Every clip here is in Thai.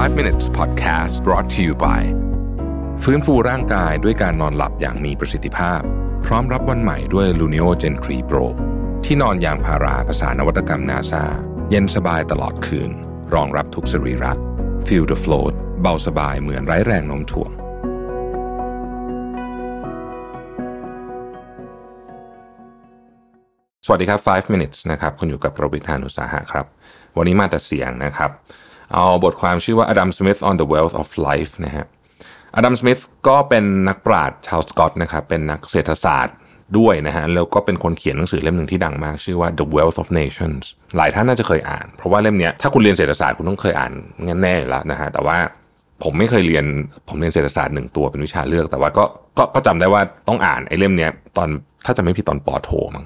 5 minutes podcast brought to you by ฟื้นฟูร่างกายด้วยการนอนหลับอย่างมีประสิทธิภาพ พร้อมรับวันใหม่ด้วย Luno Gen 3 Pro ที่นอนยางพาราภาษานวัตกรรมนาซาเย็นสบายตลอดคืน รองรับทุกสรีระ Feel the float เบาสบายเหมือนไร้แรงโน้มถ่วง สวัสดีครับ 5 minutes นะครับ คุณอยู่กับประวิทานุสาหะครับ วันนี้มาแต่เสียงนะครับ เอาบทความชื่อว่า Adam Smith on the Wealth of Life นะฮะ Adam Smith ก็เป็นนักปราชญ์ชาวสกอตนะครับเป็นนักเศรษฐศาสตร์ด้วยนะฮะแล้วก็เป็นคนเขียนหนังสือเล่มหนึ่งที่ดังมาก ชื่อว่า The Wealth of Nations หลายท่านน่าจะเคยอ่าน เพราะว่าเล่มนี้ถ้าคุณเรียนเศรษฐศาสตร์คุณต้องเคยอ่านแน่ๆอยู่แล้วนะฮะแต่ว่าผมไม่เคยเรียนผมเรียนเศรษฐศาสตร์หนึ่งตัวเป็นวิชาเลือก แต่ว่าก็ก็ก็จำได้ว่าต้องอ่านไอ้เล่มนี้ตอนถ้าจะไม่ผิดตอนปอโทมั้ง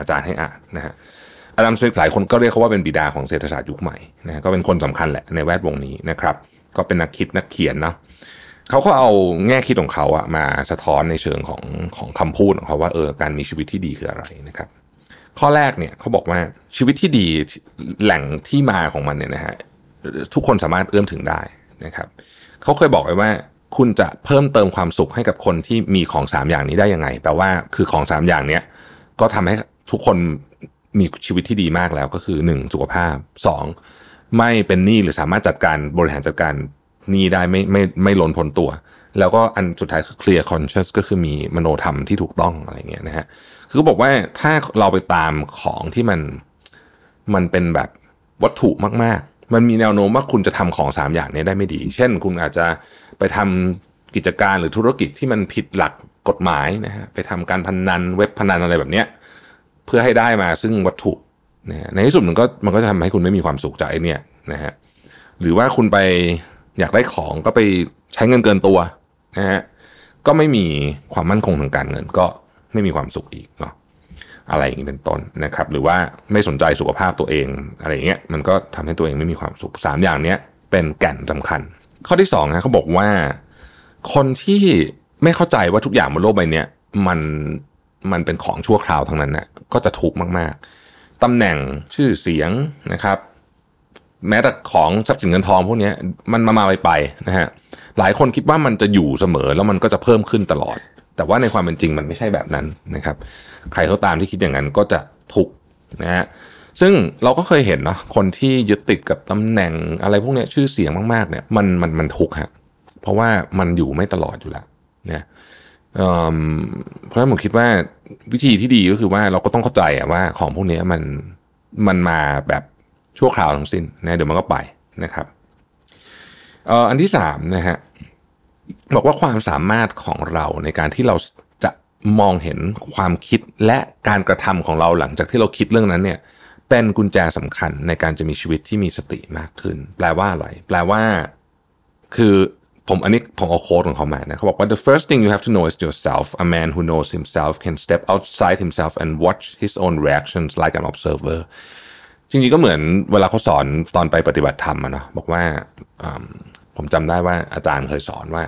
อาจารย์ให้อ่านนะฮะ อดัมสมิธหลายคนก็เรียกเขาว่าเป็นบิดาของเศรษฐศาสตร์ยุคใหม่นะก็เป็นคนสำคัญแหละในแวดวงนี้นะครับ ก็เป็นนักคิดนักเขียนเนาะเขาก็เอาแง่คิดของเขาอะมาสะท้อนในเชิงของของคำพูดของเขาว่าเออการมีชีวิตที่ดีคืออะไรนะครับ ข้อแรกเนี่ยเขาบอกว่าชีวิตที่ดีแหล่งที่มาของมันเนี่ยนะฮะทุกคนสามารถเอื้อมถึงได้นะครับเขาเคยบอกไว้ว่าคุณจะเพิ่มเติมความสุขให้กับคนที่มีของสามอย่างนี้ได้ยังไงแปลว่าคือของสามอย่างเนี้ยก็ทำให้ทุกคน มีชีวิตที่ดีมากแล้วก็คือ 1. สุขภาพ 2. ไม่เป็นหนี้หรือสามารถจัดการบริหารจัดการหนี้ได้ไม่ไม่ไม่ล้นพ้นตัว แล้วก็อันสุดท้ายคือ clear conscious ก็คือมีมโนธรรมที่ถูกต้องอะไรเงี้ยนะฮะคือบอกว่าถ้าเราไปตามของที่มันมันเป็นแบบวัตถุมาก ๆ มันมีแนวโน้มว่าคุณจะทำของ 3 อย่างนี้ได้ไม่ดี เช่น คุณอาจจะไปทำกิจการหรือธุรกิจที่มันผิดหลักกฎหมายนะฮะไปทำการพนนันเว็บพนันอะไรแบบเนี้ย พื่อให้ได้มาซึ่งวัตถุนะในที่สุดมันก็มันก็จะทำให้คุณไม่มีความสุขจากไอเนี่ยนะฮะหรือว่าคุณไปอยากได้ของก็ไปใช้เงินเกินตัวนะฮะก็ไม่มีความมั่นคงทางการเงินก็ไม่มีความสุขอีกเนาะอะไรอย่างนี้เป็นต้นนะครับ หรือว่าไม่สนใจสุขภาพตัวเองอะไรอย่างเงี้ยมันก็ทำให้ตัวเองไม่มีความสุขสามอย่างเนี้ยเป็นแก่นสำคัญ ข้อที่สองนะเขาบอกว่า คนที่ไม่เข้าใจว่าทุกอย่างบนโลกใบนี้มัน มันเป็นของชั่วคราวทั้งนั้นนะก็จะทุกมากๆตำแหน่งชื่อเสียงนะครับ แม้แต่ของทรัพย์สินเงินทองพวกนี้มันมามาไปไปนะฮะหลายคนคิดว่ามันจะอยู่เสมอแล้วมันก็จะเพิ่มขึ้นตลอด แต่ว่าในความเป็นจริงมันไม่ใช่แบบนั้นนะครับ ใครเขาตามที่คิดอย่างนั้นก็จะทุกนะฮะซึ่งเราก็เคยเห็นเนาะคนที่ยึดติดกับตำแหน่งอะไรพวกนี้ชื่อเสียงมากๆเนี่ยมันมันมันทุกฮะเพราะว่ามันอยู่ไม่ตลอดอยู่แล้วเนี่ย เพราะฉะนั้นผมคิดว่าวิธีที่ดีก็คือว่าเราก็ต้องเข้าใจว่าของพวกนี้มันมันมาแบบชั่วคราวทั้งสิ้นนะเดี๋ยวมันก็ไปนะครับอันที่สามนะฮะบอกว่าความสามารถของเราในการที่เราจะมองเห็นความคิดและการกระทำของเราหลังจากที่เราคิดเรื่องนั้นเนี่ย เป็นกุญแจสำคัญในการจะมีชีวิตที่มีสติมากขึ้น แปลว่าอะไรแปลว่า คือ ผมอันนี้ผมเอาโค้ดของเขามานะเขาบอกว่า the first thing you have to know is yourself a man who knows himself can step outside himself and watch his own reactions like an observer จริงๆก็เหมือนเวลาเขาสอนตอนไปปฏิบัติธรรมอะเนาะบอกว่าผมจำได้ว่าอาจารย์เคยสอนว่า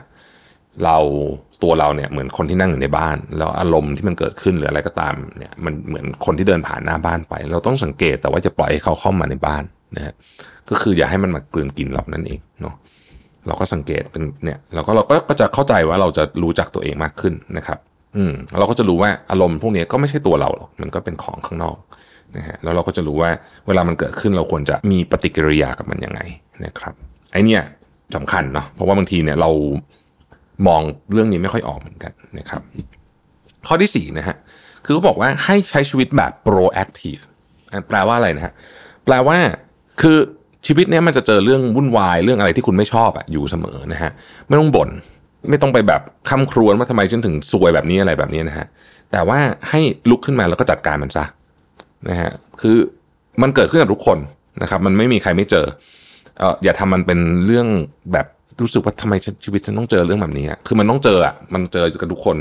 เราตัวเราเนี่ยเหมือนคนที่นั่งอยู่ในบ้าน แล้วอารมณ์ที่มันเกิดขึ้นหรืออะไรก็ตามเนี่ยมันเหมือนคนที่เดินผ่านหน้าบ้านไป เราต้องสังเกตแต่ว่าจะปล่อยให้เขาเข้ามาในบ้านนะฮะก็คืออย่าให้มันมากลืนกินเรานั่นเองเนาะ เราก็สังเกตเป็นเนี่ยเราก็เราก็จะเข้าใจว่าเราจะรู้จักตัวเองมากขึ้นนะครับ อืมเราก็จะรู้ว่าอารมณ์พวกนี้ก็ไม่ใช่ตัวเราหรอกมันก็เป็นของข้างนอกนะฮะแล้วเราก็จะรู้ว่าเวลามันเกิดขึ้นเราควรจะมีปฏิกิริยากับมันยังไงนะครับไอเนี่ยสำคัญเนาะเพราะว่าบางทีเนี่ยเรามองเรื่องนี้ไม่ค่อยออกเหมือนกันนะครับ ข้อที่สี่นะฮะคือเขาบอกว่าให้ใช้ชีวิตแบบ proactive แปลว่าอะไรนะฮะแปลว่าคือ ชีวิตเนี้ยมันจะเจอเรื่องวุ่นวายเรื่องอะไรที่คุณไม่ชอบอะอยู่เสมอนะฮะไม่ต้องบน่นไม่ต้องไปแบบคำครวญว่าทำไมฉันถึงซวยแบบนี้อะไรแบบนี้นะฮะแต่ว่าให้ลุกขึ้นมาแล้วก็จัดการมันซะนะฮะคือมันเกิดขึ้นกับทุกคนนะครับ มันไม่มีใครไม่เจอเอออย่าทำมันเป็นเรื่องแบบรู้สึกว่าทำไมชีวิตฉันต้องเจอเรื่องแบบนี้คือมันต้องเจออะมันเจอกับทุกคน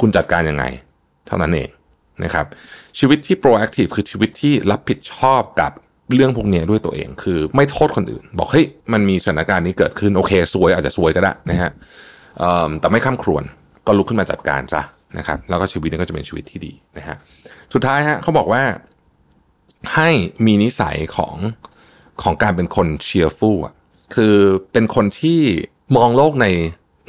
คุณจัดการยังไง เท่านั้นเองนะครับ ชีวิตที่ proactive คือชีวิตที่รับผิดชอบกับ เรื่องพวกนี้ด้วยตัวเอง คือไม่โทษคนอื่น บอกเฮ้ยมันมีสถานการณ์นี้เกิดขึ้นโอเคซวยอาจจะซวยก็ได้นะฮะแต่ไม่ข้ามครวนก็ลุกขึ้นมาจัดการซะนะครับ แล้วก็ชีวิตนี้ก็จะเป็นชีวิตที่ดีนะฮะสุดท้ายฮะเขาบอกว่าให้มีนิสัยของของการเป็นคนเชียร์ฟูลอะคือเป็นคนที่มองโลกใน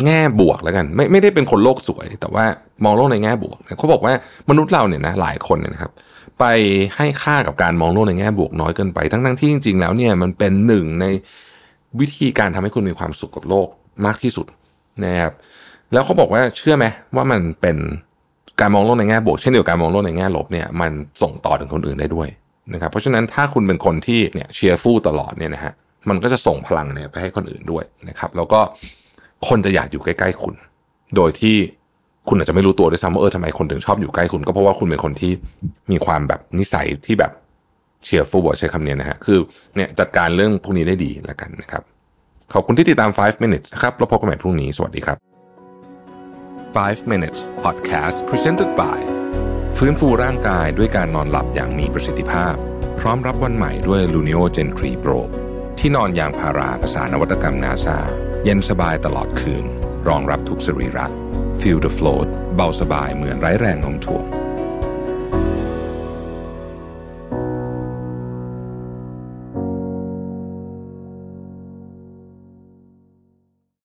แง่บวกแล้วกัน ไม่ไม่ได้เป็นคนโลกสวย แต่ว่ามองโลกในแง่บวกเขาบอกว่ามนุษย์เราเนี่ยนะหลายคนเนี่ยนะครับ ไปให้ค่ากับการมองโลกในแง่บวกน้อยเกินไป ทั้งทั้งที่จริง ๆ แล้วเนี่ยมันเป็นหนึ่งในวิธีการทำให้คุณมีความสุขกับโลกมากที่สุดนะครับแล้วเขาบอกว่าเชื่อไหมว่ามันเป็นการมองโลกในแง่บวกเช่นเดียวกันมองโลกในแง่ลบเนี่ยมันส่งต่อถึงคนอื่นได้ด้วยนะครับเพราะฉะนั้นถ้าคุณเป็นคนที่เนี่ยเชียร์ฟูลตลอดเนี่ยนะฮะมันก็จะส่งพลังเนี่ยไปให้คนอื่นด้วยนะครับ แล้วก็คนจะอยากอยู่ใกล้ ๆ คุณ โดยที่ คุณอาจจะไม่รู้ตัวด้วยซ้ำว่าเออทำไมคนถึงชอบอยู่ใกล้คุณก็เพราะว่าคุณเป็นคนที่มีความแบบนิสัยที่แบบเชียร์ฟูลใช้คำนี้นะฮะคือเนี่ยจัดการเรื่องพวกนี้ได้ดีแล้วกันนะครับ ขอบคุณที่ติดตาม 5 minutes นะครับแล้วพบกันใหม่พรุ่งนี้ สวัสดีครับ 5 minutes podcast presented by ฟื้นฟูร่างกายด้วยการนอนหลับอย่างมีประสิทธิภาพ พร้อมรับวันใหม่ด้วย Luno Gen 3 Pro ที่นอนยางพาราภาษานวัตกรรมนาซาเย็นสบายตลอดคืน รองรับทุกสรีระ Feel the float เบาสบายเหมือนไร้แรงโน้มถ่วง